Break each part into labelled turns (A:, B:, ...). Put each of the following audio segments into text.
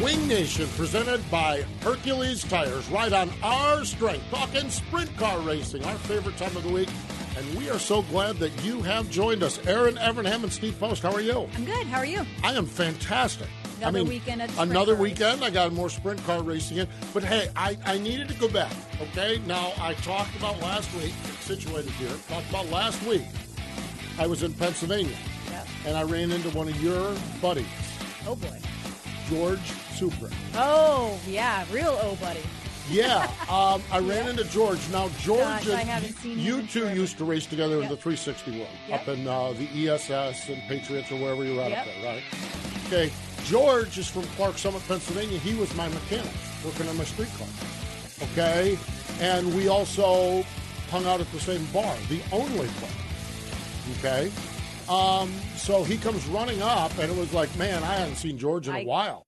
A: Wing Nation presented by Hercules Tires, right on our strength. Talking sprint car racing, our favorite time of the week. And we are so glad that you have joined us. Erin Evernham and Steve Post, how are you?
B: I'm good. How are you?
A: I am fantastic.
B: Another
A: I mean,
B: weekend at
A: another weekend. I got more sprint car racing in. But hey, I, I needed to go back. Okay, now I talked about last week, situated here. Talked about last week. I was in Pennsylvania,
B: Yep.
A: and I ran into one of your buddies,
B: Oh boy.
A: George Supra.
B: Oh yeah, real oh buddy.
A: Yeah, um, I ran into George. Now, George,
B: Gosh, I
A: and
B: haven't seen
A: you two
B: forever.
A: used to race together in the 360 world,
B: Yep.
A: up in uh, the ESS and Patriots or wherever you were at up there, right? Okay, George is from Clark Summit, Pennsylvania. He was my mechanic working on my street car. Okay, and we also hung out at the same bar, the only place. Okay, um, so he comes running up, and it was like, man, I hadn't seen George in a
B: I-
A: while.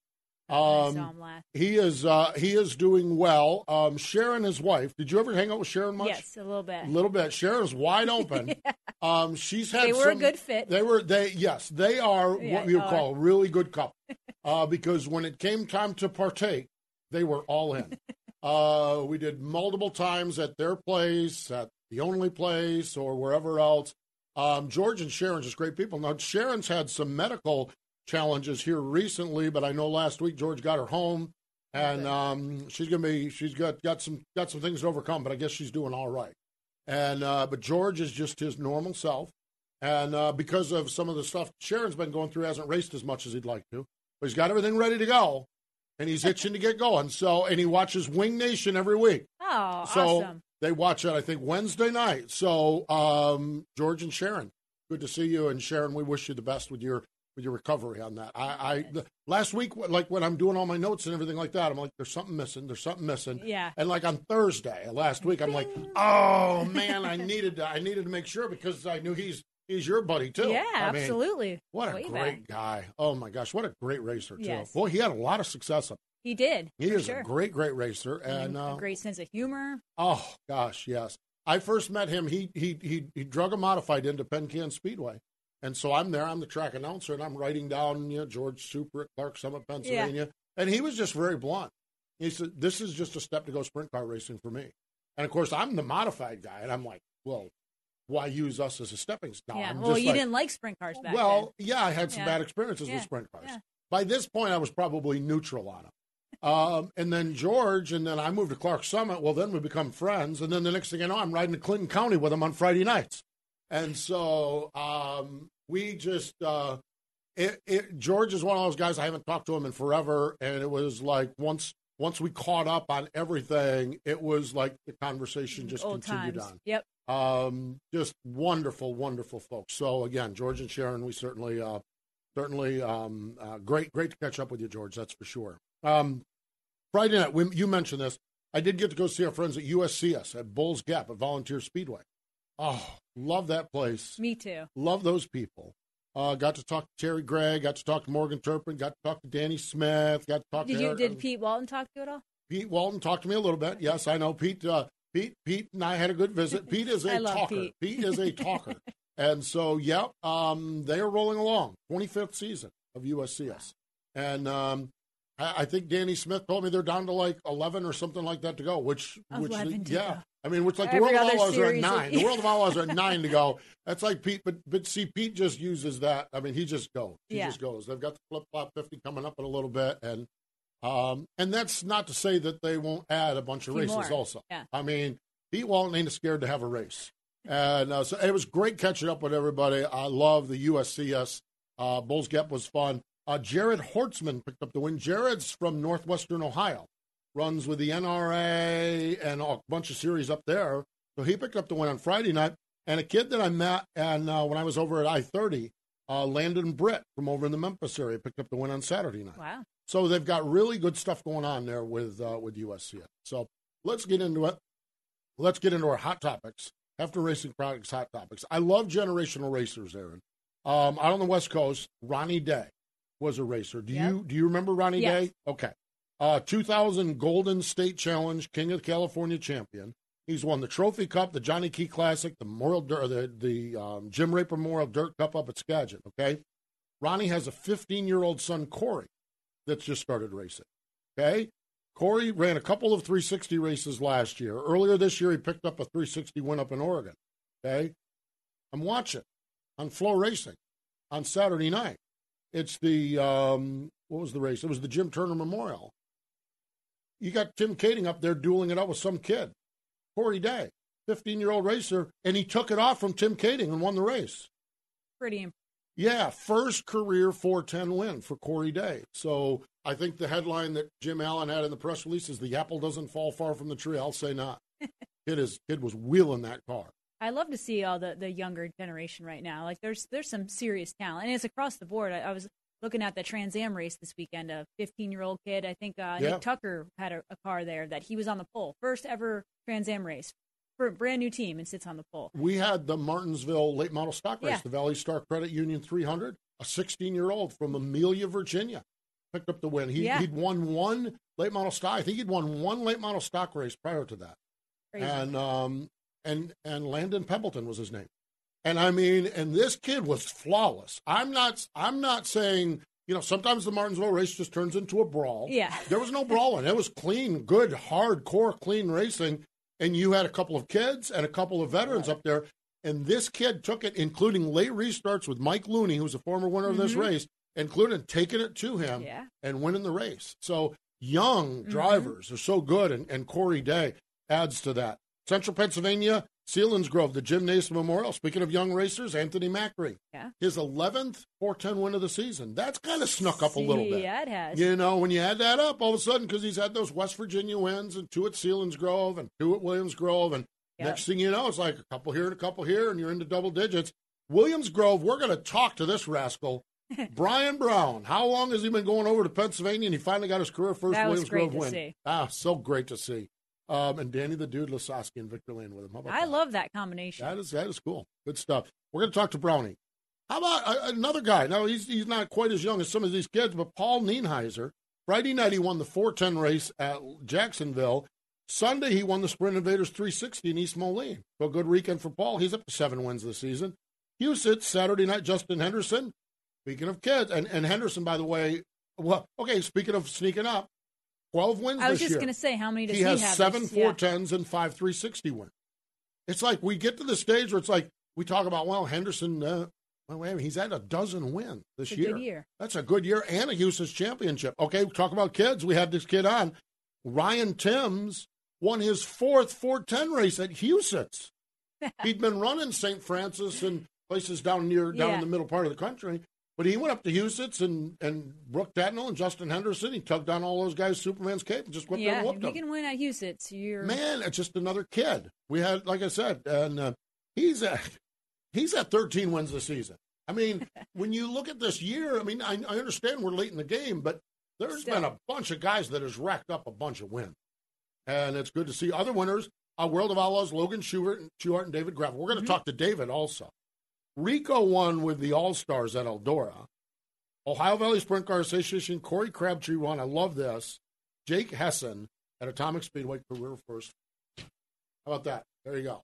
A: Um, he is uh, he is doing well. Um, Sharon, his wife. Did you ever hang out with Sharon much?
B: Yes, a little bit.
A: A little bit. Sharon's wide open. Um, she's had.
B: They were a
A: some-
B: good fit.
A: They were. They yes, they are
B: Yeah,
A: what you
B: oh,
A: call a really good couple. uh, because when it came time to partake, they were all in. uh, we did multiple times at their place, at the only place, or wherever else. Um, George and Sharon's just great people. Now Sharon's had some medical challenges here recently, but I know last week George got her home, and um, she's gonna be she's got got some got some things to overcome, but I guess she's doing all right. And uh, but George is just his normal self, and uh, because of some of the stuff Sharon's been going through, hasn't raced as much as he'd like to, but he's got everything ready to go, and he's itching to get going. So and he watches Wing Nation every week.
B: Oh,
A: So
B: awesome.
A: They watch it, I think, Wednesday night. So um, George and Sharon, good to see you. And Sharon, we wish you the best with your with your recovery on that. I, I the, last week, like when I'm doing all my notes and everything like that, I'm like, there's something missing. There's something missing.
B: Yeah.
A: And like on Thursday last week, I'm like, oh man, I needed to, I needed to make sure because I knew he's he's your buddy too.
B: Yeah,
A: I mean,
B: absolutely.
A: what a
B: Way
A: great
B: back.
A: guy. Oh my gosh, what a great racer too.
B: Yes.
A: Boy, he had a lot of success.
B: He did.
A: He is
B: sure.
A: a great, great racer,
B: And
A: and uh,
B: a great sense of humor.
A: Oh gosh, yes. I first met him. He he he he drug a modified into Penn Pencan Speedway, and so I'm there. I'm the track announcer, and I'm writing down you know, George Super at Clark Summit, Pennsylvania, and he was just very blunt. He said, "This is just a step to go sprint car racing for me." And of course, I'm the modified guy, and I'm like, "Well, why use us as a stepping stone?"
B: yeah.
A: I'm
B: Well, you
A: like,
B: didn't like sprint cars back
A: well, yeah, I had some
B: Yeah.
A: bad experiences
B: Yeah.
A: with sprint cars.
B: Yeah.
A: By this point, I was probably neutral on them. Um, and then George, and then I moved to Clark Summit. Well, then we become friends, and then the next thing I know, I'm riding to Clinton County with him on Friday nights, and so um, we just. Uh, it, it, George is one of those guys. I haven't talked to him in forever, and it was like once once we caught up on everything, it was like the conversation just.
B: Old
A: continued
B: times.
A: on
B: Yep.
A: um, just wonderful, wonderful folks. So again, George and Sharon, we certainly, uh, certainly, um, uh, great, great to catch up with you, George. That's for sure. Um, Friday night, we, you mentioned this. I did get to go see our friends at USCS at Bulls Gap at Volunteer Speedway. Oh, love that place.
B: Me too.
A: Love those people. Uh, got to talk to Terry Gregg. Got to talk to Morgan Turpin. Got to talk to Danny Smith. Got to talk
B: Did
A: to
B: you
A: Eric-
B: did Pete Walton talk to you at all?
A: Pete Walton talked to me a little bit. Yes, I know Pete. Uh, Pete, Pete, and I had a good visit. Pete is a talker.
B: Pete.
A: is a talker, and so yep, um, they are rolling along. Twenty fifth season of USCS, and um, I, I think Danny Smith told me they're down to like eleven or something like that to go. Which, which,
B: 11 to
A: yeah.
B: go.
A: I mean, which like the World of Outlaws are at nine. The World of Outlaws are at nine to go. That's like Pete, but but see, Pete just uses that. I mean, he just goes. He
B: Yeah.
A: just goes. They've got the flip flop fifty coming up in a little bit, and um, and that's not to say that they won't add a bunch of races
B: more.
A: also.
B: Yeah.
A: I mean, Pete Walton ain't scared to have a race. And uh, so it was great catching up with everybody. I love the USCS. Uh, Bulls Gap was fun. Uh, Jared Horstman picked up the win. Jared's from Northwestern Ohio, runs with the NRA and a bunch of series up there. So he picked up the win on Friday night. And a kid that I met and uh, when I was over at I 30, uh, Landon Britt from over in the Memphis area, picked up the win on Saturday night.
B: Wow.
A: So they've got really good stuff going on there with uh, with USCS. So let's get into it. Let's get into our hot topics. Hepfner Racing Products hot topics. I love generational racers, Erin. Um, out on the West Coast, Ronnie Day was a racer. Do
B: Yep.
A: you do you remember Ronnie
B: Yes.
A: Day? Okay. Uh, 2000 Golden State Challenge King of California champion. He's won the Trophy Cup, the Johnny Key Classic, the Memorial, the the um, Jim Raper Memorial Dirt Cup up at Skagit. Okay, Ronnie has a 15 year old son Corey that's just started racing. Okay, Corey ran a couple of 360 races last year. Earlier this year, he picked up a 360 win up in Oregon. Okay, I'm watching on FloRacing on Saturday night. It's the um, what was the race? It was the Jim Turner Memorial. You got Tim Kading up there dueling it out with some kid, Corey Day, 15 year old racer, and he took it off from Tim Kading and won the race.
B: Pretty impressive.
A: Yeah, first career 410 win for Corey Day. So I think the headline that Jim Allen had in the press release is the apple doesn't fall far from the tree. I'll say not. kid is kid was wheeling that car.
B: I love to see all the, the younger generation right now. Like there's there's some serious talent, and it's across the board. I, I was looking at the Trans Am race this weekend. A 15 year old kid, I think uh,
A: Yeah.
B: Nick Tucker had a, a car there that he was on the pole, first ever Trans Am race for a brand new team, and sits on the pole.
A: We had the Martinsville late model stock race,
B: Yeah.
A: the Valley Star Credit Union 300. A 16 year old from Amelia, Virginia, picked up the win. He,
B: Yeah.
A: He'd won one late model stock. I think he'd won one late model stock race prior to that.
B: Crazy.
A: and um and and Landon Pembelton was his name. And I mean, and this kid was flawless. I'm not I'm not saying, you know, sometimes the Martinsville race just turns into a brawl.
B: Yeah.
A: There was no brawling. It was clean, good, hardcore, clean racing. And you had a couple of kids and a couple of veterans up there. And this kid took it, including late restarts with Mike Looney, who's a former winner of this
B: Mhm.
A: race, including taking it to him
B: Yeah.
A: and winning the race. So young
B: Mm-hmm.
A: drivers are so good, and, and Corey Day adds to that. Central Pennsylvania, Selinsgrove, the Jim Memorial. Speaking of young racers, Anthony Macri.
B: Yeah.
A: His 11th 410 win of the season. That's kind of snuck up a little bit.
B: Yeah, it has.
A: You know, when you add that up, all of a sudden, because he's had those West Virginia wins and two at Selinsgrove and two at Williams Grove, and
B: Yep.
A: next thing you know, it's like a couple here and a couple here, and you're into double digits. Williams Grove, we're going to talk to this rascal, Brian Brown. How long has he been going over to Pennsylvania, and he finally got his career first
B: That
A: Williams Grove win?
B: see.
A: Ah, so great to see. Um, and Danny the Dude Lasoski and Victor Lane with him.
B: I
A: that?
B: love that combination.
A: That is that is cool. Good stuff. We're going to talk to Brownie. How about uh, another guy? Now he's he's not quite as young as some of these kids, but Paul Nienhiser. Friday night he won the 410 race at Jacksonville. Sunday he won the Sprint Invaders 360 in East Moline. So good weekend for Paul. He's up to seven wins this season. Huset's Saturday night. Justin Henderson. Speaking of kids, and and Henderson by the way. Well, okay. Speaking of sneaking up, 12 wins
B: I was just going to say, how many does
A: he have?
B: he,
A: has
B: have?
A: seven
B: this- yeah.
A: 410s and five 360 wins. It's like we get to the stage where it's like we talk about, well, Henderson, uh, well, wait, a minute, he's had a dozen wins this
B: It's a
A: year.
B: good year.
A: That's a good year and a Huset's championship. Okay, talk about kids. We had this kid on. Ryan Timms won his fourth 410 race at Huset's. He'd been running St. Francis and places down near down in the middle part of the country. But he went up to Huset's and, and Brooke Tatnell and Justin Henderson. He tugged on all those guys, Superman's cape, and just whipped them
B: Yeah,
A: and
B: if
A: whooped
B: you
A: them.
B: can win at Huset's, you're
A: Man, it's just another kid. We had, like I said, and uh, he's at he's at 13 wins this season. I mean, when you look at this year, I mean, I, I understand we're late in the game, but there's
B: Still.
A: been a bunch of guys that has racked up a bunch of wins, and it's good to see other winners. Uh, World of Outlaws, Logan Schuchart, and and David Gravel. We're going to talk to David also. Rico won with the All Stars at Eldora. Ohio Valley Sprint Car Association, Corey Crabtree won. I love this. Jake Hessen at Atomic Speedway, career first. How about that? There you go.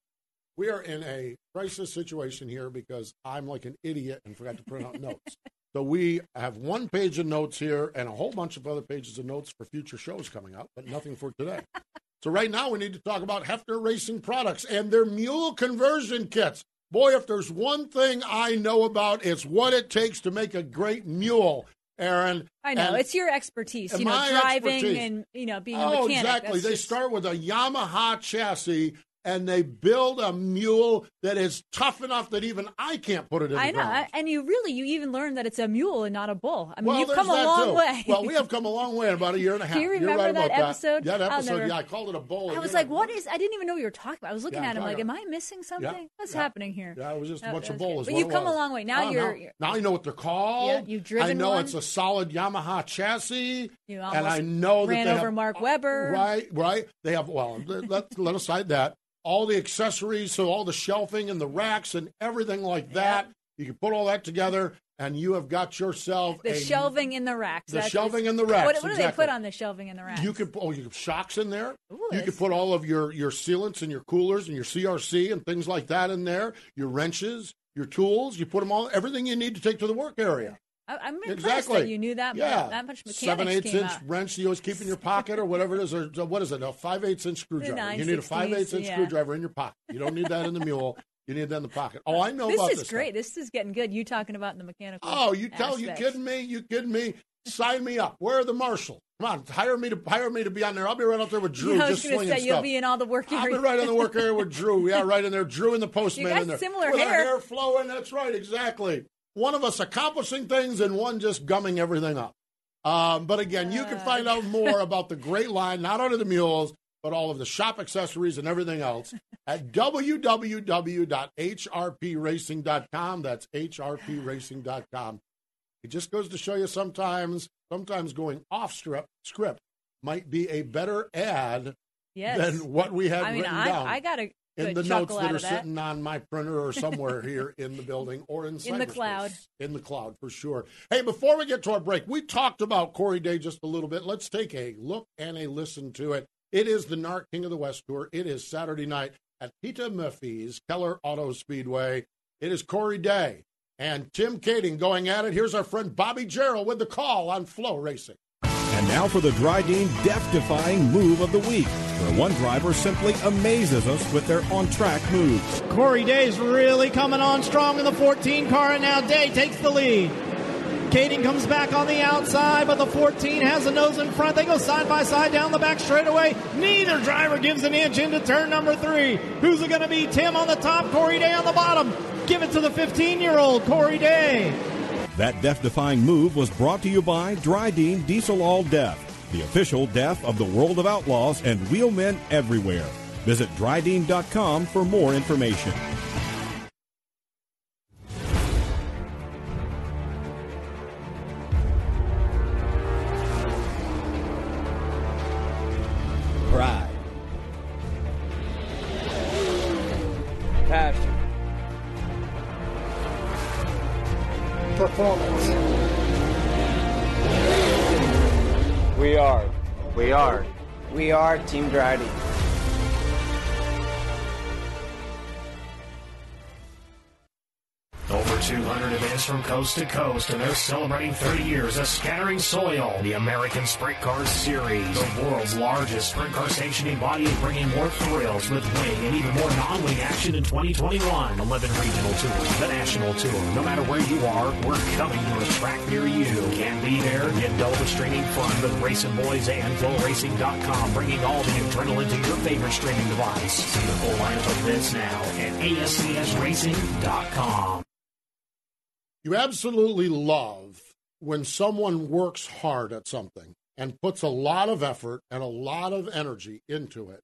A: We are in a crisis situation here because I'm like an idiot and forgot to print out notes. So we have one page of notes here and a whole bunch of other pages of notes for future shows coming up, but nothing for today. so right now we need to talk about Hepfner Racing products and their mule conversion kits. Boy, if there's one thing I know about, it's what it takes to make a great mule. Erin,
B: I know
A: and
B: it's your expertise. You know, driving
A: expertise.
B: and you know being a
A: Oh,
B: mechanic.
A: exactly.
B: That's
A: They
B: just-
A: start with a Yamaha chassis and they build a mule that is tough enough that even I can't put it in
B: I
A: the
B: know,
A: ground.
B: and you really you even learn that it's a mule and not a bull. I mean,
A: well,
B: you've come a long
A: too.
B: way.
A: Well, we have come a long way in about a year and a half.
B: you
A: You're
B: remember
A: right
B: that
A: about
B: episode?
A: That, that episode,
B: never-
A: yeah, I called it a bull.
B: I was like, "What is?" I didn't even know what you were talking about. I was looking
A: Yeah,
B: at him like. "Am I missing something? What's
A: yeah.
B: happening here?"
A: Yeah, it was just a
B: uh,
A: bunch of bulls.
B: But you've come a long way. Now you're-
A: now,
B: you're-
A: now I know what they're called.
B: Yeah, you've driven
A: I know
B: one.
A: it's a solid Yamaha chassis,
B: You
A: and I
B: almost
A: know that
B: ran
A: they
B: over Mark Webber.
A: Right, right. They have well. let let aside that all the accessories, so all the shelving and the racks and everything like that. You can put all that together, and you have got yourself
B: The
A: a,
B: shelving in the racks.
A: The
B: That's-
A: shelving in the racks,
B: What, what do they put on the shelving in the racks?
A: You could oh, you have shocks in there.
B: Ooh,
A: you could put all of your your sealants and your coolers and your CRC and things like that in there. Your wrenches, your tools. You put them all. Everything you need to take to the work area.
B: I, I'm impressed
A: Exactly.
B: that you knew that.
A: Yeah,
B: that much mechanics
A: seven eighths inch
B: out.
A: wrench you always keep in your pocket or whatever it is. Or what is it? A five eighths inch screwdriver.
B: nine
A: You need a five eighths inch
B: yeah.
A: screwdriver in your pocket. You don't need that in the mule. You need that in the pocket. Oh, I know
B: This
A: about
B: is
A: this. stuff.
B: great. This is getting good. You talking about the mechanical?
A: Oh, you tell you kidding me? You kidding me? Sign me up. Where are the marshal? Come on, hire me to hire me to be on there. I'll be right out there with Drew,
B: Yeah, I was
A: just
B: going to say you'll be in all the work
A: I'll be right in the work area with Drew. Yeah, right in there. Drew and the postman
B: got
A: in there.
B: similar
A: with our
B: hair.
A: hair flowing. That's right, exactly. One of us accomplishing things and one just gumming everything up. Um, but again, you can find out more about the great line, not only the mules, but all of the shop accessories and everything else at www.hrpracing.com. That's hrpracing.com. It just goes to show you sometimes, sometimes going off script, script might be a better ad
B: Yes.
A: than what we had
B: I mean,
A: written
B: I,
A: down
B: I got a
A: in the notes that are
B: that.
A: sitting on my printer or somewhere here in the building or in
B: In the cloud.
A: In the cloud, for sure. Hey, before we get to our break, we talked about Corey Day just a little bit. Let's take a look and a listen to it. It is the NARC King of the West Tour. It is Saturday night at Peter Murphy's Keller Auto Speedway. It is Corey Day and Tim Kading going at it. Here's our friend Bobby Gerould with the call on FloRacing.
C: And now for the Driven death-defying move of the week, where one driver simply amazes us with their on-track moves.
D: Corey Day's really coming on strong in the 14 car, and now Day takes the lead. Kading comes back on the outside, but the 14 has a nose in front. They go side by side down the back straightaway. Neither driver gives an inch into turn number three. Who's it going to be? Tim on the top, Corey Day on the bottom. Give it to the 15 year old, Corey Day.
C: That death-defying move was brought to you by Driven Diesel All Death, the official death of the world of outlaws and wheelmen everywhere. Visit Dryden.com for more information.
E: From coast to coast, and they're celebrating 30 years of Scattering Soil, the American Sprint Car Series, the world's largest sprint car sanctioning body, is bringing more thrills with wing and even more non-wing action in 2021. 11 regional tours, the national tour. No matter where you are, we're coming to a track near you. Can't be there? Get the streaming fun with RacinBoys and FloRacing.com, bringing all the adrenaline to your favorite streaming device. See the full lineup of events now at ASCSRacing.com.
A: You absolutely love when someone works hard at something and puts a lot of effort and a lot of energy into it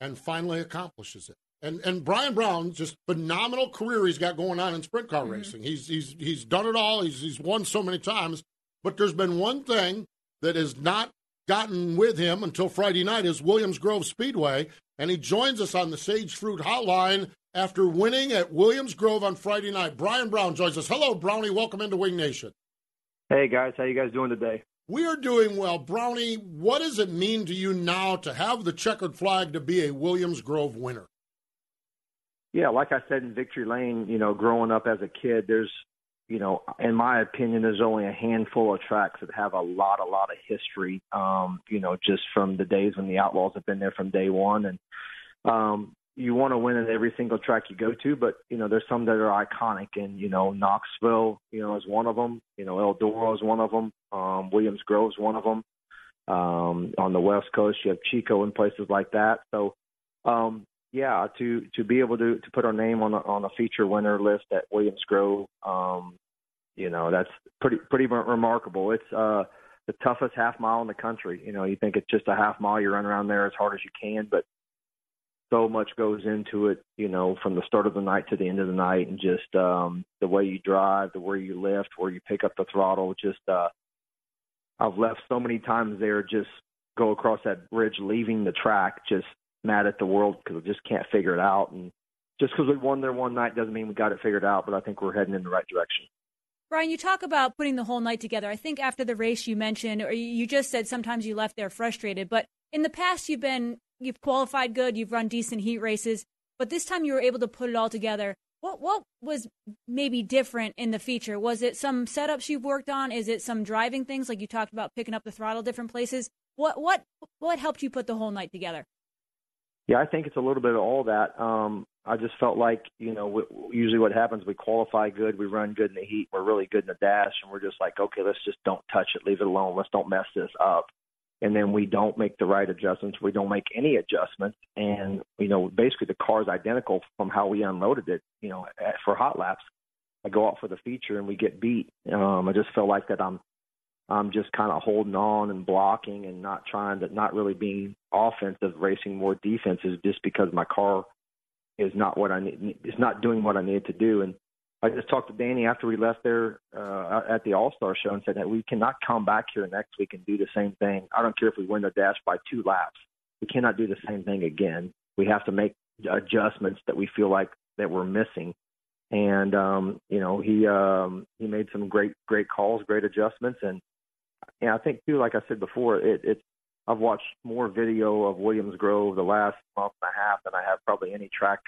A: and finally accomplishes it. And and Brian Brown, just phenomenal career he's got going on in sprint car mm-hmm. racing. He's he's he's done it all. He's he's won so many times, but there's been one thing that has not gotten with him until Friday night is Williams Grove Speedway, and he joins us on the Sage Fruit Hotline after winning at Williams Grove on Friday night. Brian Brown joins us. Hello, Brownie. Welcome into Wing Nation.
F: Hey guys, how you guys doing today?
A: We are doing well. Brownie, what does it mean to you now to have the checkered flag to be a Williams Grove winner?
F: Yeah, like I said in Victory Lane, you know, growing up as a kid, there's you know, in my opinion, there's only a handful of tracks that have a lot, a lot of history. Um, you know, just from the days when the Outlaws have been there from day one, and um, you want to win at every single track you go to. But you know, there's some that are iconic, and you know, Knoxville, you know, is one of them. You know, Eldora is one of them. Um, Williams Grove is one of them. Um, on the West Coast, you have Chico and places like that. So, um, yeah, to to be able to to put our name on a, on a feature winner list at Williams Grove, um, you know, that's pretty pretty remarkable. It's uh, the toughest half mile in the country. You know, you think it's just a half mile, you run around there as hard as you can, but so much goes into it. You know, from the start of the night to the end of the night, and just um, the way you drive, the way you lift, where you pick up the throttle. Just uh, I've left so many times there, just go across that bridge, leaving the track, just mad at the world because we just can't figure it out. And just because we won there one night doesn't mean we got it figured out, but I think we're heading in the right direction.
B: Brian, you talk about putting the whole night together. I think after the race you mentioned, or you just said sometimes you left there frustrated, but in the past you've been, you've qualified good, you've run decent heat races, but this time you were able to put it all together. What, what was maybe different in the feature? Was it some setups you've worked on? Is it some driving things like you talked about picking up the throttle different places? What, what, what helped you put the whole night together?
F: Yeah, I think it's a little bit of all that. Um, I just felt like, you know, w- usually what happens, we qualify good, we run good in the heat, we're really good in the dash, and we're just like, okay, let's just don't touch it, leave it alone, let's don't mess this up. And then we don't make the right adjustments, we don't make any adjustments, and you know, basically the car is identical from how we unloaded it, you know, at, for hot laps. I go out for the feature and we get beat. Um, I just felt like that I'm I'm just kind of holding on and blocking and not trying to not really being offensive, racing more defenses just because my car is not what I need is not doing what I need to do. And I just talked to Danny after we left there uh, at the All Star show and said that we cannot come back here next week and do the same thing. I don't care if we win the dash by two laps. We cannot do the same thing again. We have to make adjustments that we feel like that we're missing. And um, you know, he um, he made some great great calls, great adjustments, and and I think too, like I said before, it, it's I've watched more video of Williams Grove the last month and a half than I have probably any track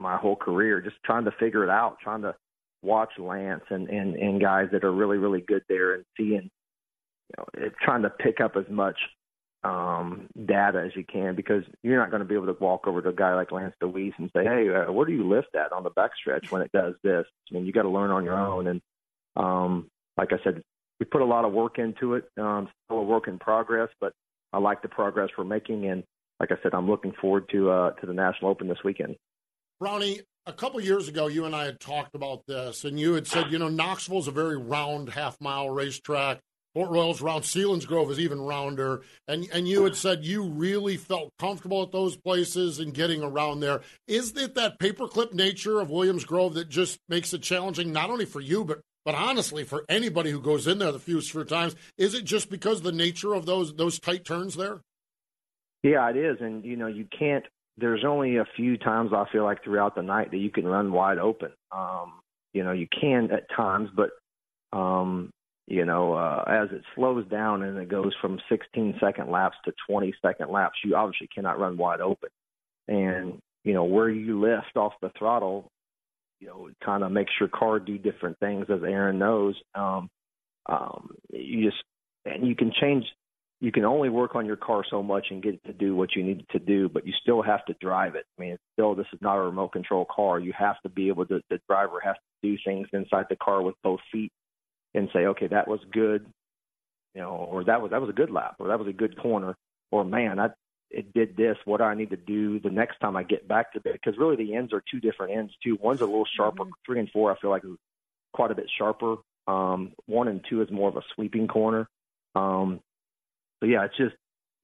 F: my whole career. Just trying to figure it out, trying to watch Lance and and and guys that are really really good there and seeing, you know, it, trying to pick up as much um data as you can because you're not going to be able to walk over to a guy like Lance Dewease and say, "Hey, uh, where do you lift at on the backstretch when it does this?" I mean, you got to learn on your own and um like I said, we put a lot of work into it. Um, still a work in progress, but I like the progress we're making. And like I said, I'm looking forward to uh, to the National Open this weekend.
A: Brownie, a couple years ago, you and I had talked about this, and you had said, you know, Knoxville is a very round half mile racetrack. Port Royal's round, Selinsgrove is even rounder, and and you had said you really felt comfortable at those places and getting around there. Is it that paperclip nature of Williams Grove that just makes it challenging, not only for you but but honestly, for anybody who goes in there the few few times, is it just because the nature of those those tight turns there?
F: Yeah, it is, and you know you can't. There's only a few times I feel like throughout the night that you can run wide open. Um, you know, you can at times, but um, you know, uh, as it slows down and it goes from 16 second laps to 20 second laps, you obviously cannot run wide open. And you know where you lift off the throttle you know, kind of makes your car do different things, as Erin knows. Um, um, you just and you can change. You can only work on your car so much and get it to do what you need it to do, but you still have to drive it. I mean, still, this is not a remote control car. You have to be able to. The driver has to do things inside the car with both feet and say, okay, that was good, you know, or that was that was a good lap, or that was a good corner, or man, that it did this. What do I need to do the next time I get back to it? Because really, the ends are two different ends too. One's a little sharper. Mm-hmm. Three and four, I feel like, is quite a bit sharper. Um, one and two is more of a sweeping corner. Um, so yeah, it's just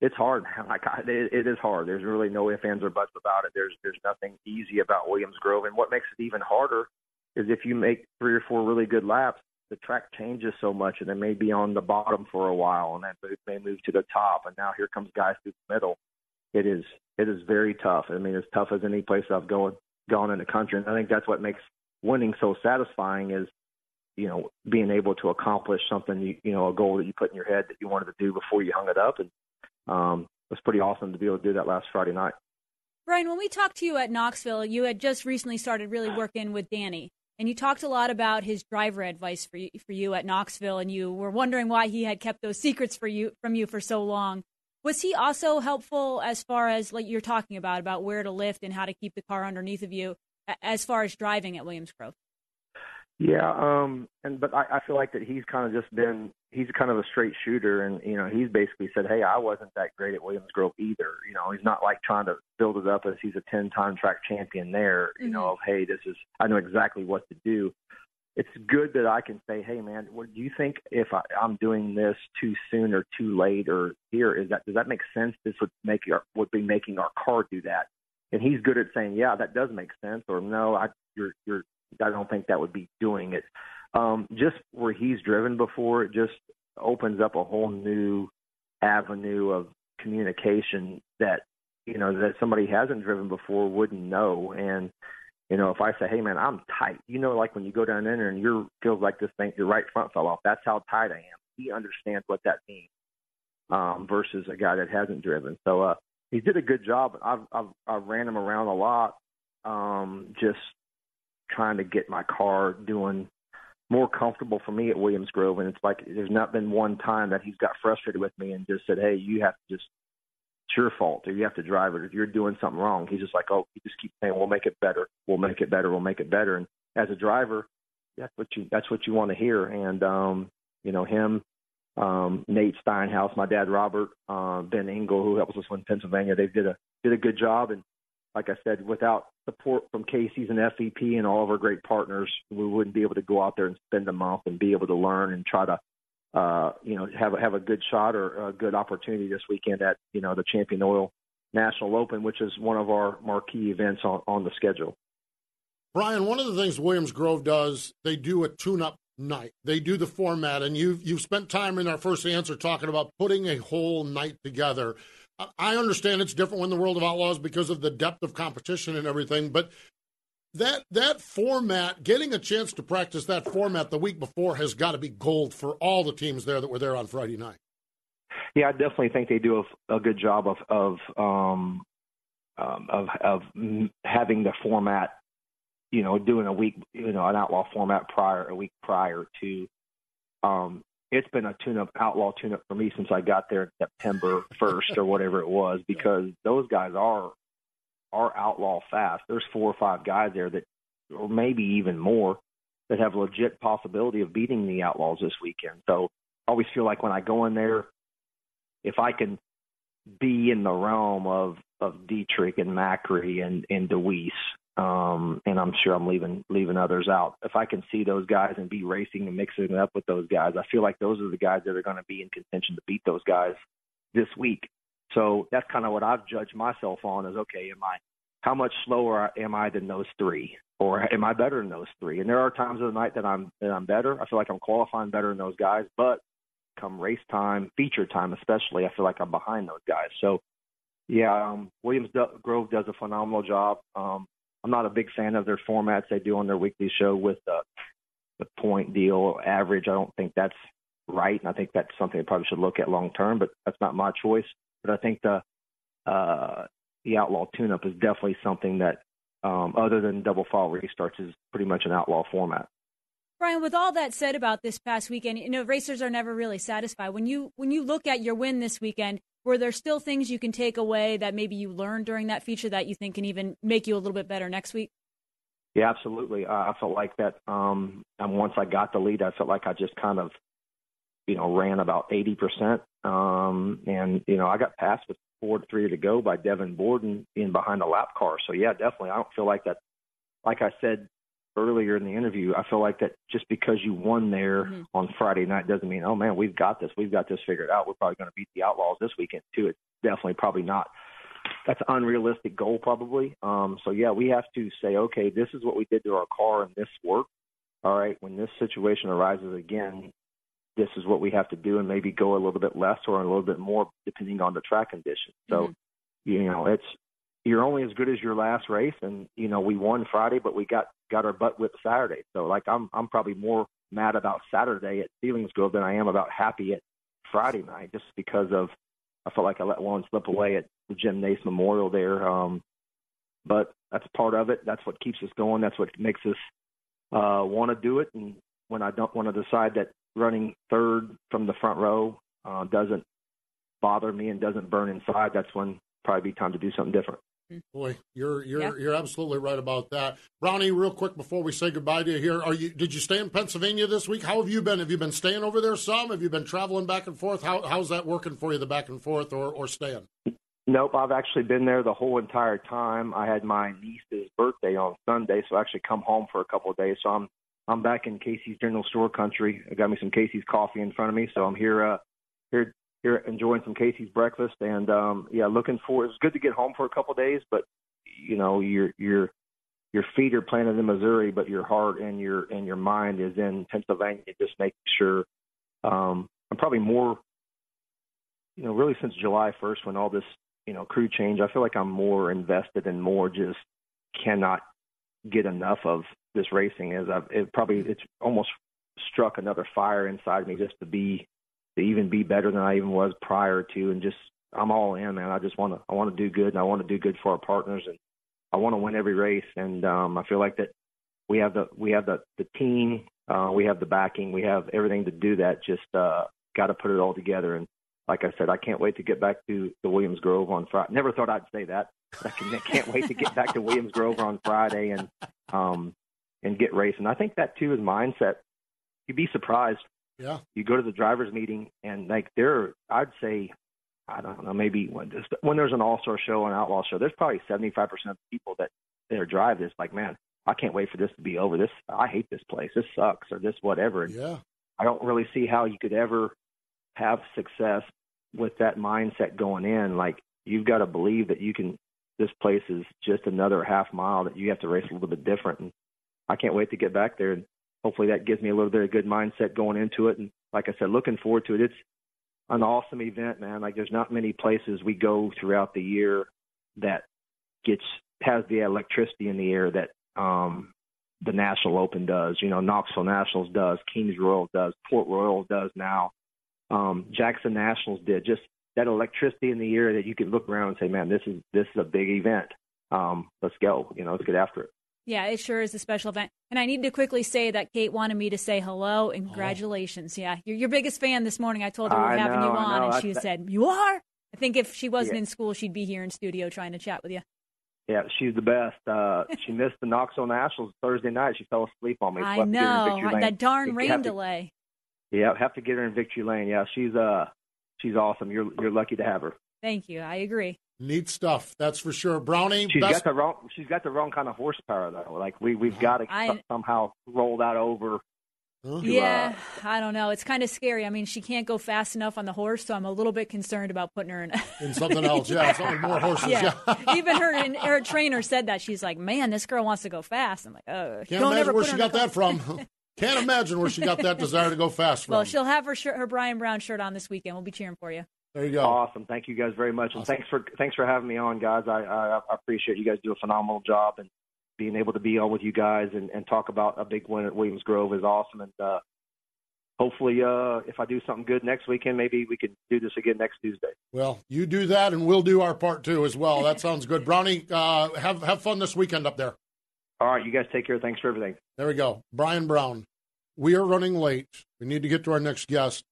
F: it's hard. Like I, it, it is hard. There's really no ifs, ands, or buts about it. There's there's nothing easy about Williams Grove. And what makes it even harder is if you make three or four really good laps, the track changes so much, and it may be on the bottom for a while, and then it may move to the top, and now here comes guys through the middle it is it is very tough. I mean, as tough as any place I've gone gone in the country, and I think that's what makes winning so satisfying is you know being able to accomplish something you you know a goal that you put in your head that you wanted to do before you hung it up, and um, it was pretty awesome to be able to do that last Friday night.
B: Brian, when we talked to you at Knoxville, you had just recently started really working with Danny. and you talked a lot about his driver advice for you, for you at Knoxville, and you were wondering why he had kept those secrets for you from you for so long. Was he also helpful as far as like you're talking about about where to lift and how to keep the car underneath of you as far as driving at Williams Grove?
F: Yeah, um, and but I, I feel like that he's kind of just been he's kind of a straight shooter, and you know he's basically said, hey, I wasn't that great at Williams Grove either. You know, he's not like trying to build it up as he's a ten time track champion there. You mm-hmm. know, of hey, this is I know exactly what to do. It's good that I can say, hey, man, what do you think if I, I'm doing this too soon or too late or here? Is that does that make sense? This would make our would be making our car do that. And he's good at saying, yeah, that does make sense, or no, I, you're you're I don't think that would be doing it. Um, just where he's driven before, it just opens up a whole new avenue of communication that you know that somebody hasn't driven before wouldn't know. And you know, if I say, "Hey, man, I'm tight," you know, like when you go down there and you feels like this thing, your right front fell off. That's how tight I am. He understands what that means um, versus a guy that hasn't driven. So uh, he did a good job. I've, I've I ran him around a lot, um, just trying to get my car doing more comfortable for me at Williams Grove. And it's like there's not been one time that he's got frustrated with me and just said, "Hey, you have to just it's your fault, or you have to drive it. If you're doing something wrong, he's just like, oh, he just keeps saying, we'll make it better, we'll make it better, we'll make it better. And as a driver, that's what you that's what you want to hear. And um, you know him, um, Nate Steinhaus, my dad Robert, uh, Ben Engel, who helps us win Pennsylvania. They did a did a good job. And like I said, without support from Casey's and FEP and all of our great partners, we wouldn't be able to go out there and spend a month and be able to learn and try to, uh, you know, have a, have a good shot or a good opportunity this weekend at, you know, the Champion Oil National Open, which is one of our marquee events on, on the schedule.
A: Brian, one of the things Williams Grove does, they do a tune-up night. They do the format, and you've you've spent time in our first answer talking about putting a whole night together. I understand it's different when the world of outlaws because of the depth of competition and everything, but that that format, getting a chance to practice that format the week before has got to be gold for all the teams there that were there on Friday night.
F: Yeah, I definitely think they do a, a good job of of um, um, of of having the format, you know, doing a week, you know, an outlaw format prior a week prior to um, it's been a tune up outlaw tune up for me since I got there in September first or whatever it was because those guys are are outlaw fast. There's four or five guys there that or maybe even more that have legit possibility of beating the outlaws this weekend. So I always feel like when I go in there, if I can be in the realm of of Dietrich and Macri and and Dewease um, and I'm sure I'm leaving leaving others out. If I can see those guys and be racing and mixing up with those guys, I feel like those are the guys that are going to be in contention to beat those guys this week. So that's kind of what I've judged myself on is okay, am I how much slower am I than those three, or am I better than those three? And there are times of the night that I'm that I'm better. I feel like I'm qualifying better than those guys, but come race time, feature time especially, I feel like I'm behind those guys. So yeah, um, Williams Grove does a phenomenal job. Um, I'm not a big fan of their formats they do on their weekly show with the the point deal average. I don't think that's right, and I think that's something they probably should look at long term. But that's not my choice. But I think the uh, the outlaw tune-up is definitely something that, um, other than double file restarts, is pretty much an outlaw format.
B: Brian, with all that said about this past weekend, you know racers are never really satisfied. When you when you look at your win this weekend, were there still things you can take away that maybe you learned during that feature that you think can even make you a little bit better next week?
F: Yeah, absolutely. Uh, I felt like that. Um, and once I got the lead, I felt like I just kind of, you know, ran about eighty percent. Um, and you know, I got passed with four to three to go by Devon Borden in behind the lap car. So yeah, definitely. I don't feel like that. Like I said earlier in the interview, I feel like that just because you won there mm-hmm. on Friday night doesn't mean, oh man, we've got this, we've got this figured out. We're probably going to beat the Outlaws this weekend too. It's definitely probably not. That's an unrealistic goal, probably. Um, so yeah, we have to say, okay, this is what we did to our car, and this worked. All right, when this situation arises again, this is what we have to do, and maybe go a little bit less or a little bit more depending on the track conditions. So, mm-hmm. you know, it's you're only as good as your last race and you know we won friday but we got got our butt whipped saturday. So like i'm i'm probably more mad about saturday at Selinsgrove than i am about happy at friday night just because of i felt like i let one slip away at the jim nace memorial there. Um but that's part of it. That's what keeps us going. That's what makes us uh, want to do it, and when I don't want to decide that running third from the front row uh, doesn't bother me and doesn't burn inside, that's when probably be time to do something different.
A: Boy, you're you're
B: Yeah.
A: you're absolutely right about that. Brownie, real quick before we say goodbye to you here, are you did you stay in Pennsylvania this week? How have you been? Have you been staying over there some? Have you been traveling back and forth? How how's that working for you, the back and forth or, or staying?
F: Nope, I've actually been there the whole entire time. I had my niece's birthday on Sunday, so I actually come home for a couple of days. So I'm I'm back in Casey's General Store country. I got me some Casey's coffee in front of me, so I'm here uh here here enjoying some Casey's breakfast. And um yeah, looking for it's good to get home for a couple of days, but you know, your your your feet are planted in Missouri, but your heart and your and your mind is in Pennsylvania, just making sure um I'm probably more you know, really since July 1st when all this, you know, crew change, I feel like I'm more invested and more just cannot get enough of this racing as I've it probably it's almost struck another fire inside me just to be to even be better than I even was prior to and just I'm all in man. I just want to I want to do good and I want to do good for our partners and I want to win every race and um I feel like that we have the we have the the team, uh we have the backing, we have everything to do that just uh got to put it all together and like I said, I can't wait to get back to the Williams Grove on Friday. Never thought I'd say that. I, can, can't wait to get back to Williams Grove on Friday and um and get racing. I think that too is mindset. You'd be surprised.
A: Yeah.
F: You go to the drivers meeting and like there, I'd say, I don't know, maybe when when there's an All Star show and Outlaw show, there's probably 75 percent of the people that are drive this like, man, I can't wait for this to be over. This I hate this place. This sucks or this whatever. And
A: Yeah.
F: I don't really see how you could ever have success with that mindset going in. Like you've got to believe that you can. This place is just another half mile that you have to race a little bit different. And I can't wait to get back there. And hopefully that gives me a little bit of good mindset going into it. And like I said, looking forward to it. It's an awesome event, man. Like there's not many places we go throughout the year that gets has the electricity in the air that um the National Open does. You know, Knoxville Nationals does, Kings Royal does, Port Royal does now. Um, Jackson Nationals did. Just that electricity in the air that you could look around and say, "Man, this is this is a big event. Um, let's go. You know, let's get after it."
B: Yeah, it sure is a special event. And I need to quickly say that Kate wanted me to say hello and congratulations. Yeah, you're your biggest fan this morning. I told her
F: I
B: we're having
F: know,
B: you on, and she said, You are? I think if she wasn't
F: Yeah.
B: in school, she'd be here in studio trying to chat with you.
F: Yeah, she's the best. Uh, she missed the Knoxville Nationals Thursday night. She fell asleep on me.
B: I
F: we'll have to get her in
B: know. That darn rain
F: have to-
B: delay.
F: Yeah, have to get her in Victory Lane. Yeah, she's uh, she's awesome. You're you're lucky to have her.
B: Thank you. I agree.
A: Neat stuff, that's for sure. Brownie,
F: She's
A: best
F: got the wrong. She's got the wrong kind of horsepower though. Like we we've got to
B: I-
F: somehow roll that over. to,
B: Yeah,
F: uh,
B: I don't know. It's kind of scary. I mean, she can't go fast enough on the horse, so I'm a little bit concerned about putting her in.
A: in something else. Yeah, something more horses.
B: yeah.
A: Yeah.
B: Even her and her trainer said that. She's like, "Man, this girl wants to go fast." I'm like, "Oh,
A: Can't
B: don't
A: imagine
B: ever
A: where she got
B: a
A: that from. Can't imagine where she got that desire to go fast from.
B: Well, she'll have her shirt, her Brian Brown shirt on this weekend. We'll be cheering for you.
A: There you go.
F: Awesome. Thank you guys very much, and thanks for thanks for having me on, guys. I, I I appreciate you guys do a phenomenal job, and being able to be on with you guys and, and talk about a big win at Williams Grove is awesome. And uh, hopefully, uh, if I do something good next weekend, maybe we could do this again next Tuesday.
A: Well, you do that, and we'll do our part too as well. That sounds good. Brownie, uh, have have fun this weekend up there.
F: All right, you guys take care. Thanks for everything.
A: There we go. Brian Brown. We are running late. We need to get to our next guest.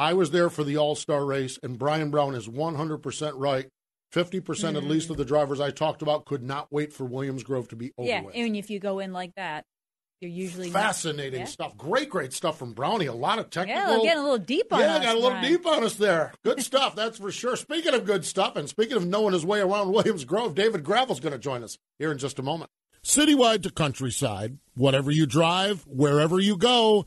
A: I was there for the All Star race, and Brian Brown is 100% right. 50%
B: Mm.
A: at least of the drivers I talked about could not wait for Williams Grove to be over
B: yeah,
A: with.
B: and if you go in like that, you're usually not-
A: Fascinating
B: Yeah.
A: stuff. Great, great stuff from Brownie. A lot of technical.
B: Yeah, getting a little deep on us.
A: yeah,
B: us.
A: got a little
B: Brian.
A: deep on us there. Good stuff, that's for sure. Speaking of good stuff, and speaking of knowing his way around Williams Grove, David Gravel's going to join us here in just a moment. Citywide to countryside, whatever you drive, wherever you go,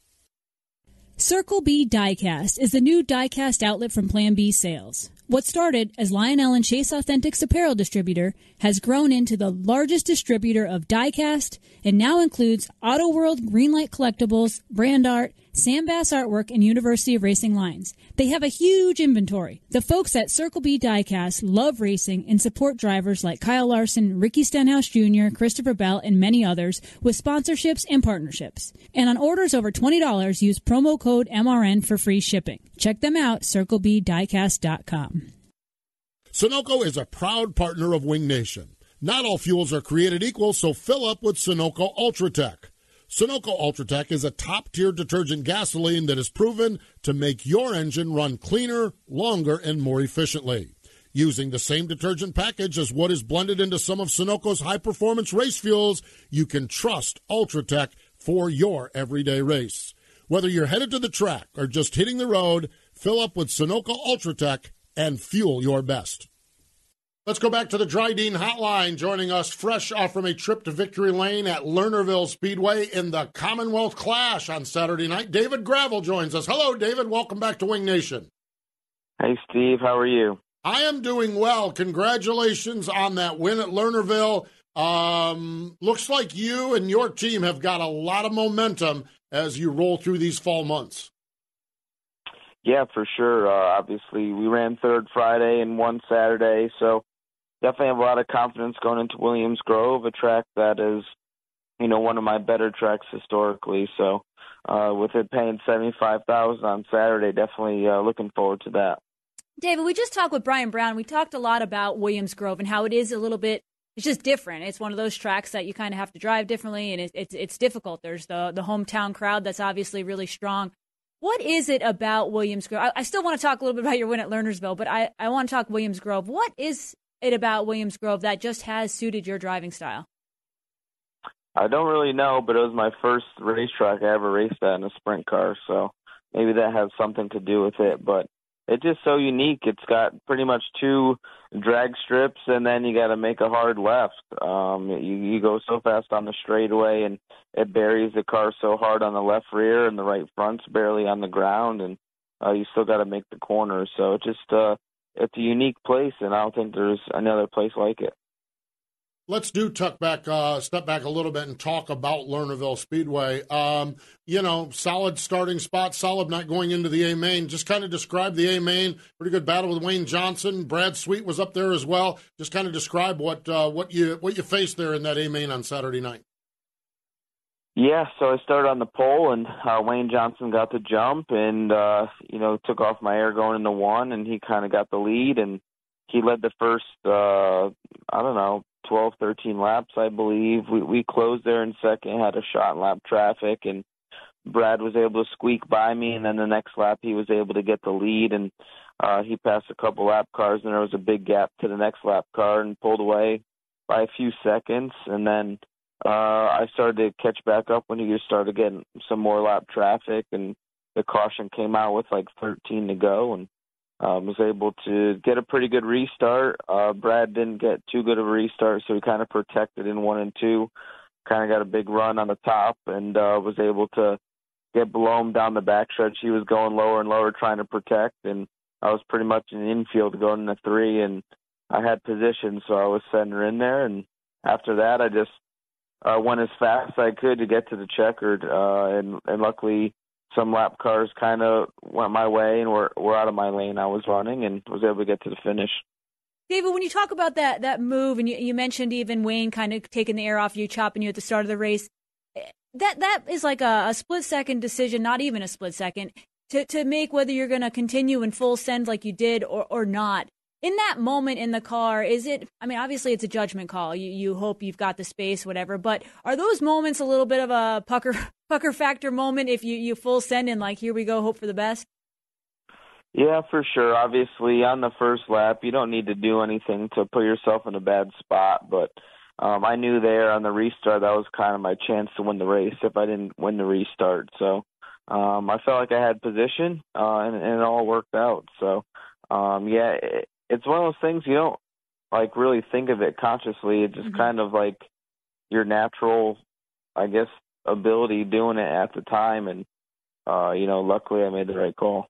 G: Circle B Diecast is the new diecast outlet from Plan B Sales. What started as Lionel and Chase Authentics apparel distributor has grown into the largest distributor of diecast and now includes Auto World Greenlight Collectibles, Brand Art, Sam Bass Artwork, and University of Racing lines. They have a huge inventory. The folks at Circle B Diecast love racing and support drivers like Kyle Larson, Ricky Stenhouse Jr., Christopher Bell, and many others with sponsorships and partnerships. And on orders over $20, use promo code MRN for free shipping. Check them out, circlebdiecast.com.
A: Sunoco is a proud partner of Wing Nation. Not all fuels are created equal, so fill up with Sunoco Ultratech. Sunoco Ultratech is a top tier detergent gasoline that is proven to make your engine run cleaner, longer, and more efficiently. Using the same detergent package as what is blended into some of Sunoco's high performance race fuels, you can trust Ultratech for your everyday race. Whether you're headed to the track or just hitting the road, fill up with Sunoco Ultratech and fuel your best. Let's go back to the Drydene Hotline. Joining us fresh off from a trip to Victory Lane at Lernerville Speedway in the Commonwealth Clash on Saturday night. David Gravel joins us. Hello, David. Welcome back to Wing Nation.
H: Hey, Steve. How are you?
A: I am doing well. Congratulations on that win at Lernerville. Um, looks like you and your team have got a lot of momentum as you roll through these fall months.
H: Yeah, for sure. Uh, obviously, we ran third Friday and one Saturday, so definitely have a lot of confidence going into Williams Grove, a track that is, you know, one of my better tracks historically. So, uh, with it paying seventy five thousand on Saturday, definitely uh, looking forward to that.
B: David, we just talked with Brian Brown. We talked a lot about Williams Grove and how it is a little bit. It's just different. It's one of those tracks that you kind of have to drive differently, and it's it's, it's difficult. There's the the hometown crowd that's obviously really strong. What is it about Williams Grove? I, I, still want to talk a little bit about your win at Learnersville, but I, I want to talk Williams Grove. What is it about Williams Grove that just has suited your driving style?
H: I don't really know, but it was my first racetrack I ever raced at in a sprint car, so maybe that has something to do with it. But it's just so unique. It's got pretty much two drag strips, and then you got to make a hard left. Um, you you go so fast on the straightaway, and it buries the car so hard on the left rear, and the right front's barely on the ground, and uh, you still got to make the corners. So it just uh, it's a unique place, and I don't think there's another place like it
A: let's do tuck back, uh, step back a little bit and talk about Lernerville Speedway. Um, you know, solid starting spot, solid not going into the A main. Just kind of describe the A main. Pretty good battle with Wayne Johnson. Brad Sweet was up there as well. Just kind of describe what uh, what you what you faced there in that A main on Saturday night.
H: Yeah, so I started on the pole, and uh, Wayne Johnson got the jump, and uh, you know took off my air going into one, and he kind of got the lead, and he led the first uh, I don't know 12, 13 laps, I believe. We we closed there in second, had a shot in lap traffic, and Brad was able to squeak by me, and then the next lap he was able to get the lead, and uh, he passed a couple lap cars, and there was a big gap to the next lap car, and pulled away by a few seconds, and then uh, I started to catch back up when he just started getting some more lap traffic, and the caution came out with like 13 to go, and um, was able to get a pretty good restart. Uh, Brad didn't get too good of a restart, so he kind of protected in one and two. Kind of got a big run on the top and uh, was able to get below him down the backstretch. He was going lower and lower trying to protect, and I was pretty much in the infield going into three, and I had position, so I was sending her in there. And after that, I just uh, went as fast as I could to get to the checkered, uh, and and luckily some lap cars kind of went my way and were were out of my lane. I was running and was able to get to the finish.
B: David, when you talk about that that move, and you, you mentioned even Wayne kind of taking the air off you, chopping you at the start of the race, eh, that that is like a, a split second decision, not even a split second, to to make whether you're going to continue in full send like you did or or not in that moment in the car, is it? I mean, obviously it's a judgment call. You you hope you've got the space, whatever. But are those moments a little bit of a pucker pucker factor moment if you you full send in like here we go, hope for the best?
H: Yeah, for sure. Obviously, on the first lap, you don't need to do anything to put yourself in a bad spot. But um, I knew there on the restart that was kind of my chance to win the race if I didn't win the restart. So um, I felt like I had position, uh, and, and it all worked out. So um, yeah, it's one of those things you don't like really think of it consciously. It's just mm-hmm. kind of like your natural, I guess, ability doing it at the time, and uh, you know, luckily I made the right call.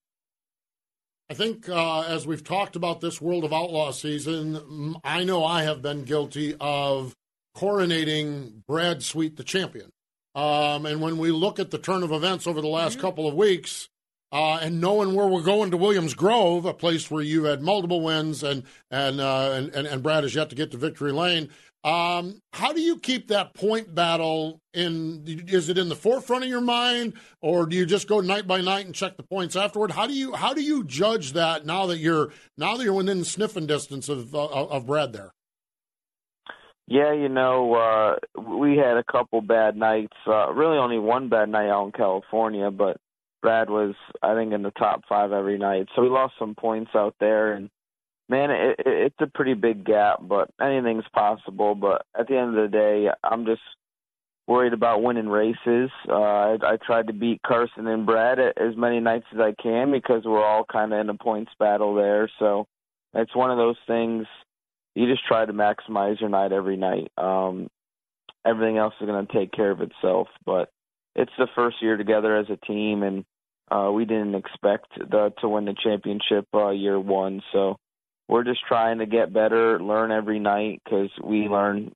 A: I think uh, as we've talked about this World of Outlaw season, I know I have been guilty of coronating Brad Sweet the champion. Um, and when we look at the turn of events over the last mm-hmm. couple of weeks, uh, and knowing where we're going to Williams Grove, a place where you've had multiple wins, and and, uh, and, and Brad has yet to get to victory lane. Um, how do you keep that point battle in? Is it in the forefront of your mind, or do you just go night by night and check the points afterward? How do you how do you judge that now that you're now that you're within sniffing distance of uh, of Brad there?
H: Yeah, you know, uh, we had a couple bad nights. Uh, really, only one bad night out in California, but Brad was, I think, in the top five every night. So we lost some points out there, and man, it, it, it's a pretty big gap. But anything's possible. But at the end of the day, I'm just worried about winning races. Uh, I, I tried to beat Carson and Brad as many nights as I can because we're all kind of in a points battle there. So it's one of those things. You just try to maximize your night every night. Um, everything else is going to take care of itself. But it's the first year together as a team, and uh, we didn't expect the, to win the championship uh, year one. So we're just trying to get better, learn every night because we learn.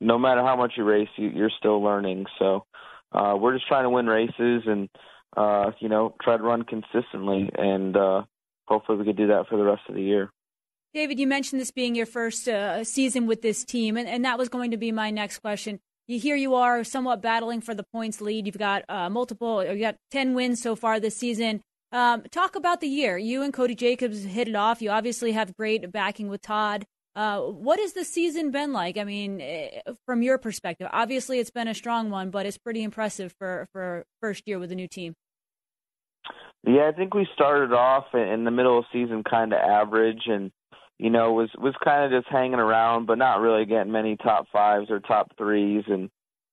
H: No matter how much you race, you, you're still learning. So uh, we're just trying to win races and uh, you know try to run consistently, and uh, hopefully we could do that for the rest of the year.
B: David, you mentioned this being your first uh, season with this team, and, and that was going to be my next question you, here you are somewhat battling for the points lead. You've got uh, multiple, you got 10 wins so far this season. Um, talk about the year. You and Cody Jacobs hit it off. You obviously have great backing with Todd. Uh, what has the season been like? I mean, eh, from your perspective, obviously it's been a strong one, but it's pretty impressive for for first year with a new team.
H: Yeah, I think we started off in the middle of season kind of average, and you know, was was kind of just hanging around, but not really getting many top fives or top threes, and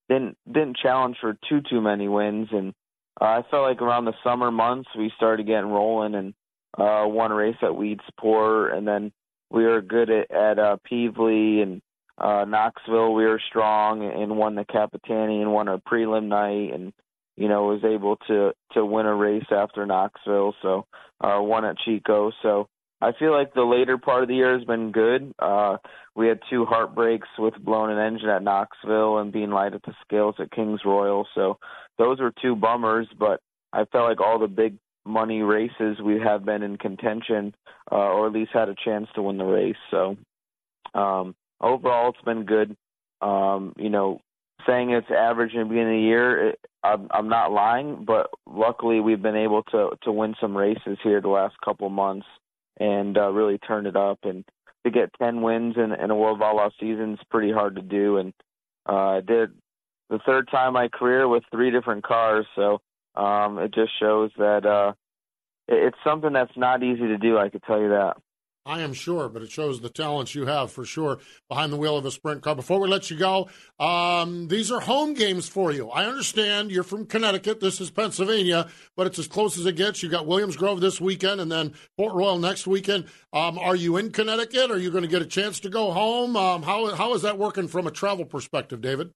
H: didn't didn't challenge for too too many wins. And uh, I felt like around the summer months we started getting rolling and uh, won a race at Weedsport, and then we were good at, at uh, Pevely and uh, Knoxville. We were strong and won the Capitani and won a prelim night, and you know was able to to win a race after Knoxville. So uh, won at Chico. So I feel like the later part of the year has been good. Uh, we had two heartbreaks with blowing an engine at Knoxville and being light at the scales at Kings Royal. So those were two bummers, but I felt like all the big money races we have been in contention, uh, or at least had a chance to win the race. So um, overall, it's been good. Um, you know, saying it's average in the beginning of the year, it, I'm, I'm not lying, but luckily we've been able to to win some races here the last couple months and uh, really turn it up. And to get 10 wins in, in a World Outlaw season is pretty hard to do. And uh, I did the third time my career with three different cars. So um, it just shows that uh, it's something that's not easy to do. I could tell you that.
A: I am sure, but it shows the talents you have for sure behind the wheel of a sprint car. Before we let you go, um, these are home games for you. I understand you're from Connecticut. This is Pennsylvania, but it's as close as it gets. You got Williams Grove this weekend and then Port Royal next weekend. Um, are you in Connecticut? Are you going to get a chance to go home? Um, how how is that working from a travel perspective, David?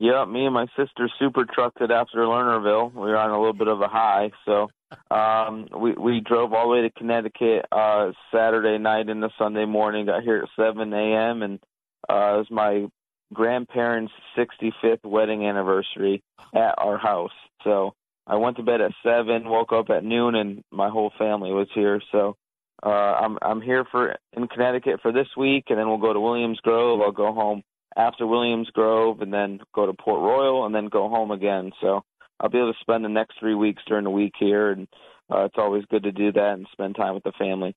H: Yeah, me and my sister super trucked it after Lernerville. We were on a little bit of a high, so um, we we drove all the way to Connecticut uh, Saturday night into Sunday morning. Got here at 7 a.m. and uh, it was my grandparents' 65th wedding anniversary at our house. So I went to bed at seven, woke up at noon, and my whole family was here. So uh, I'm I'm here for in Connecticut for this week, and then we'll go to Williams Grove. I'll go home after Williams Grove, and then go to Port Royal, and then go home again. So I'll be able to spend the next three weeks during the week here, and uh, it's always good to do that and spend time with the family.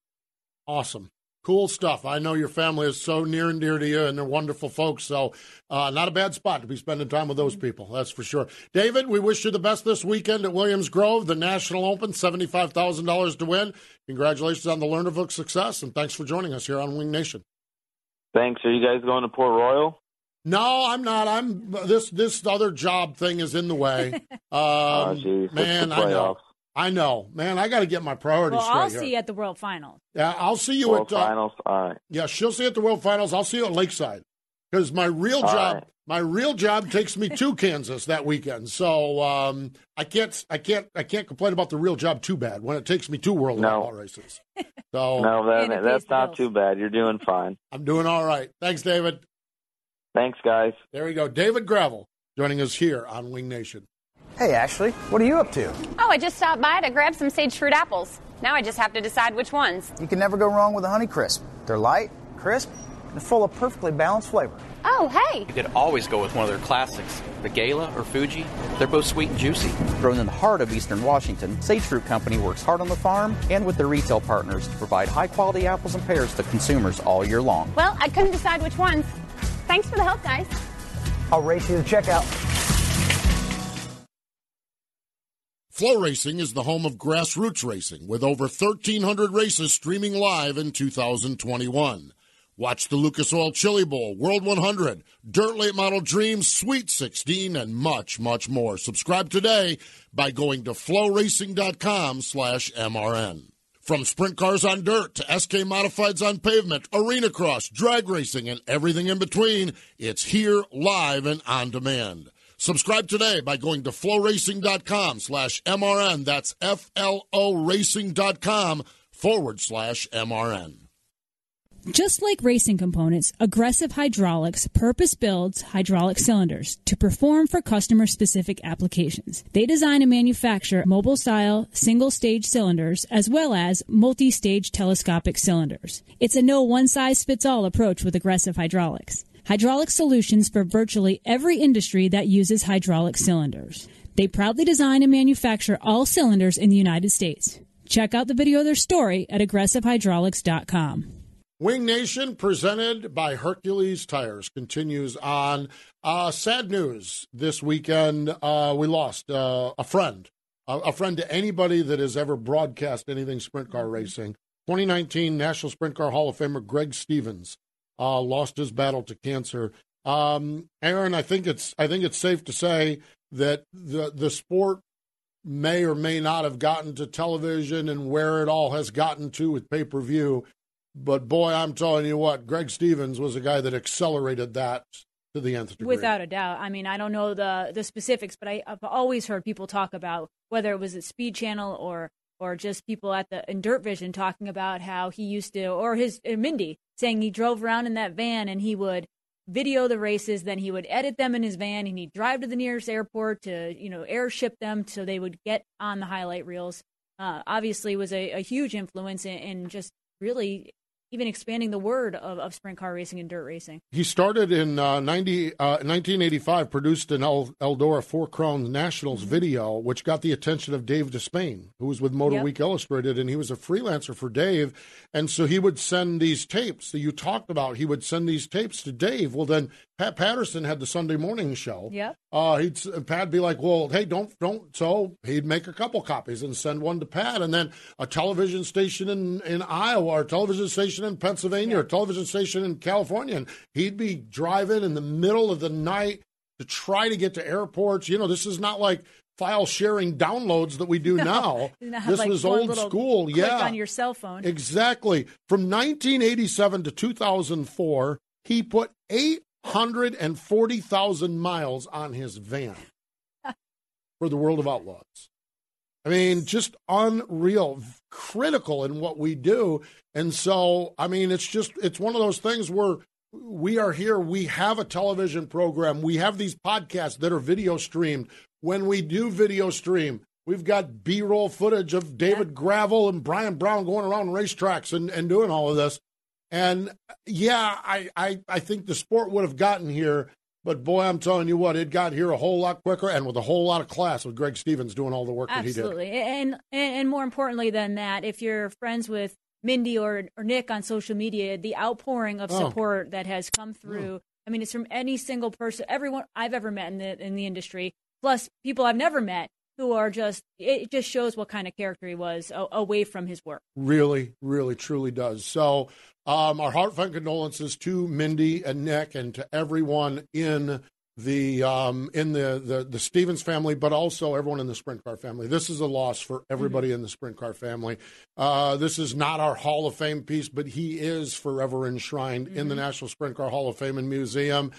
A: Awesome. Cool stuff. I know your family is so near and dear to you, and they're wonderful folks. So, uh, not a bad spot to be spending time with those people. That's for sure. David, we wish you the best this weekend at Williams Grove, the National Open, seventy-five thousand dollars to win. Congratulations on the Lernerville success, and thanks for joining us here on Wing Nation.
H: Thanks. Are you guys going to Port Royal?
A: No, I'm not. I'm this this other job thing is in the way. Um,
H: oh, geez.
A: man, I know. I know, man. I got to get my priorities
B: well,
A: straight.
B: I'll
A: here.
B: see you at the World Finals.
A: Yeah, I'll see you
H: World
A: at uh,
H: Finals. All right.
A: Yeah, she'll see you at the World Finals. I'll see you at Lakeside because my real
H: All
A: job,
H: right.
A: my real job takes me to Kansas that weekend. So um, I can't, I can't, I can't complain about the real job too bad when it takes me to World
H: No.
A: Outlaw races. So
H: No, that, that's not too bad. You're doing fine.
A: I'm doing all right. Thanks, David.
H: Thanks, guys.
A: There we go, David Gravel joining us here on Wing Nation.
I: Hey, Ashley, what are you up to?
J: Oh, I just stopped by to grab some sage fruit apples. Now I just have to decide which ones.
I: You can never go wrong with a Honey Crisp. They're light, crisp, and full of perfectly balanced flavor.
J: Oh, hey!
K: You could always go with one of their classics, the Gala or Fuji. They're both sweet and juicy.
I: Grown in the heart of eastern Washington, Sage Fruit Company works hard on the farm and with their retail partners to provide high quality apples and pears to consumers all year long.
J: Well, I couldn't decide which ones. Thanks for the help, guys.
I: I'll race you to checkout.
A: FloRacing is the home of grassroots racing with over 1,300 races streaming live in 2021. Watch the Lucas Oil Chili Bowl, World 100, Dirt Late Model Dreams, Sweet 16, and much, much more. Subscribe today by going to floracing.com slash MRN. From sprint cars on dirt to SK modifieds on pavement, arena cross, drag racing, and everything in between, it's here live and on demand. Subscribe today by going to floracing.com slash MRN. That's F-L-O racing.com forward slash MRN.
G: Just like racing components, Aggressive Hydraulics purpose builds hydraulic cylinders to perform for customer specific applications. They design and manufacture mobile style single stage cylinders as well as multi stage telescopic cylinders. It's a no one size fits all approach with Aggressive Hydraulics. Hydraulic solutions for virtually every industry that uses hydraulic cylinders. They proudly design and manufacture all cylinders in the United States. Check out the video of their story at aggressivehydraulics.com.
A: Wing Nation, presented by Hercules Tires, continues on. Uh, sad news this weekend. Uh, we lost uh, a friend, a friend to anybody that has ever broadcast anything sprint car racing. 2019 National Sprint Car Hall of Famer Greg Stevens uh, lost his battle to cancer. Um, Erin, I think it's I think it's safe to say that the the sport may or may not have gotten to television and where it all has gotten to with pay per view but boy, I'm telling you what, Greg Stevens was a guy that accelerated that to the nth degree.
B: Without a doubt. I mean, I don't know the the specifics, but I, have always heard people talk about whether it was a Speed Channel or or just people at the in Dirt Vision talking about how he used to, or his uh, Mindy saying he drove around in that van and he would video the races, then he would edit them in his van and he'd drive to the nearest airport to you know airship them so they would get on the highlight reels. Uh, obviously, was a, a huge influence in, in just really even expanding the word of, of sprint car racing and dirt racing.
A: He started in uh, 90, uh, 1985, produced an El- Eldora Four Crowns Nationals mm-hmm. video, which got the attention of Dave Despain, who was with Motor yep. Week Illustrated, and he was a freelancer for Dave. And so he would send these tapes that you talked about. He would send these tapes to Dave. Well, then Pat Patterson had the Sunday morning show.
B: Yeah.
A: Uh, he'd Pat be like, "Well, hey, don't don't." So he'd make a couple copies and send one to Pat, and then a television station in in Iowa, or a television station in Pennsylvania, yeah. or a television station in California, and he'd be driving in the middle of the night to try to get to airports. You know, this is not like file sharing downloads that we do no, now. This
B: like
A: was old school. Yeah.
B: on your cell phone.
A: Exactly. From 1987 to 2004, he put 840,000 miles on his van for the World of Outlaws. I mean, just unreal, critical in what we do. And so, I mean, it's just, it's one of those things where we are here. We have a television program. We have these podcasts that are video streamed when we do video stream, we've got B roll footage of David yeah. Gravel and Brian Brown going around racetracks and, and doing all of this. And yeah, I, I, I think the sport would have gotten here, but boy, I'm telling you what, it got here a whole lot quicker and with a whole lot of class with Greg Stevens doing all the work
B: Absolutely.
A: that he did.
B: And, and and more importantly than that, if you're friends with Mindy or, or Nick on social media, the outpouring of oh. support oh. that has come oh. through. Oh. I mean, it's from any single person, everyone I've ever met in the in the industry plus people I've never met who are just it just shows what kind of character he was away from his work.
A: Really, really, truly does. So, um, our heartfelt condolences to Mindy and Nick and to everyone in the um, in the, the the Stevens family, but also everyone in the sprint car family. This is a loss for everybody mm-hmm. in the sprint car family. Uh, this is not our Hall of Fame piece, but he is forever enshrined mm-hmm. in the mm-hmm. National Sprint Car Hall of Fame and Museum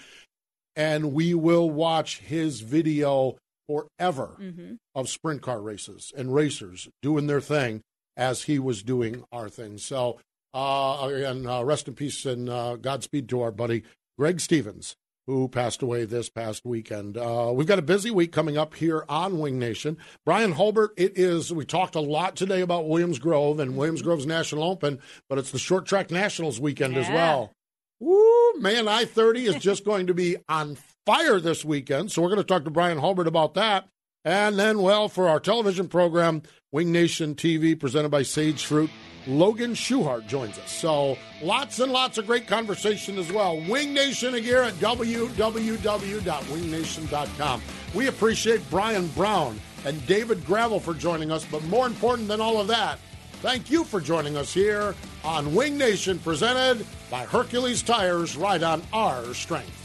A: and we will watch his video forever mm-hmm. of sprint car races and racers doing their thing as he was doing our thing. So, uh, and uh, rest in peace and uh, Godspeed to our buddy Greg Stevens who passed away this past weekend. Uh, we've got a busy week coming up here on Wing Nation. Brian Holbert, it is, we talked a lot today about Williams Grove and Williams Grove's National Open, but it's the Short Track Nationals weekend yeah. as well. Woo, man, I 30 is just going to be on fire this weekend. So we're going to talk to Brian Hulbert about that. And then, well, for our television program, Wing Nation TV, presented by Sage Fruit, Logan Schuchart joins us. So lots and lots of great conversation as well. Wing Nation here at www.wingnation.com. We appreciate Brian Brown and David Gravel for joining us, but more important than all of that, thank you for joining us here on Wing Nation, presented by Hercules Tires, right on our strength.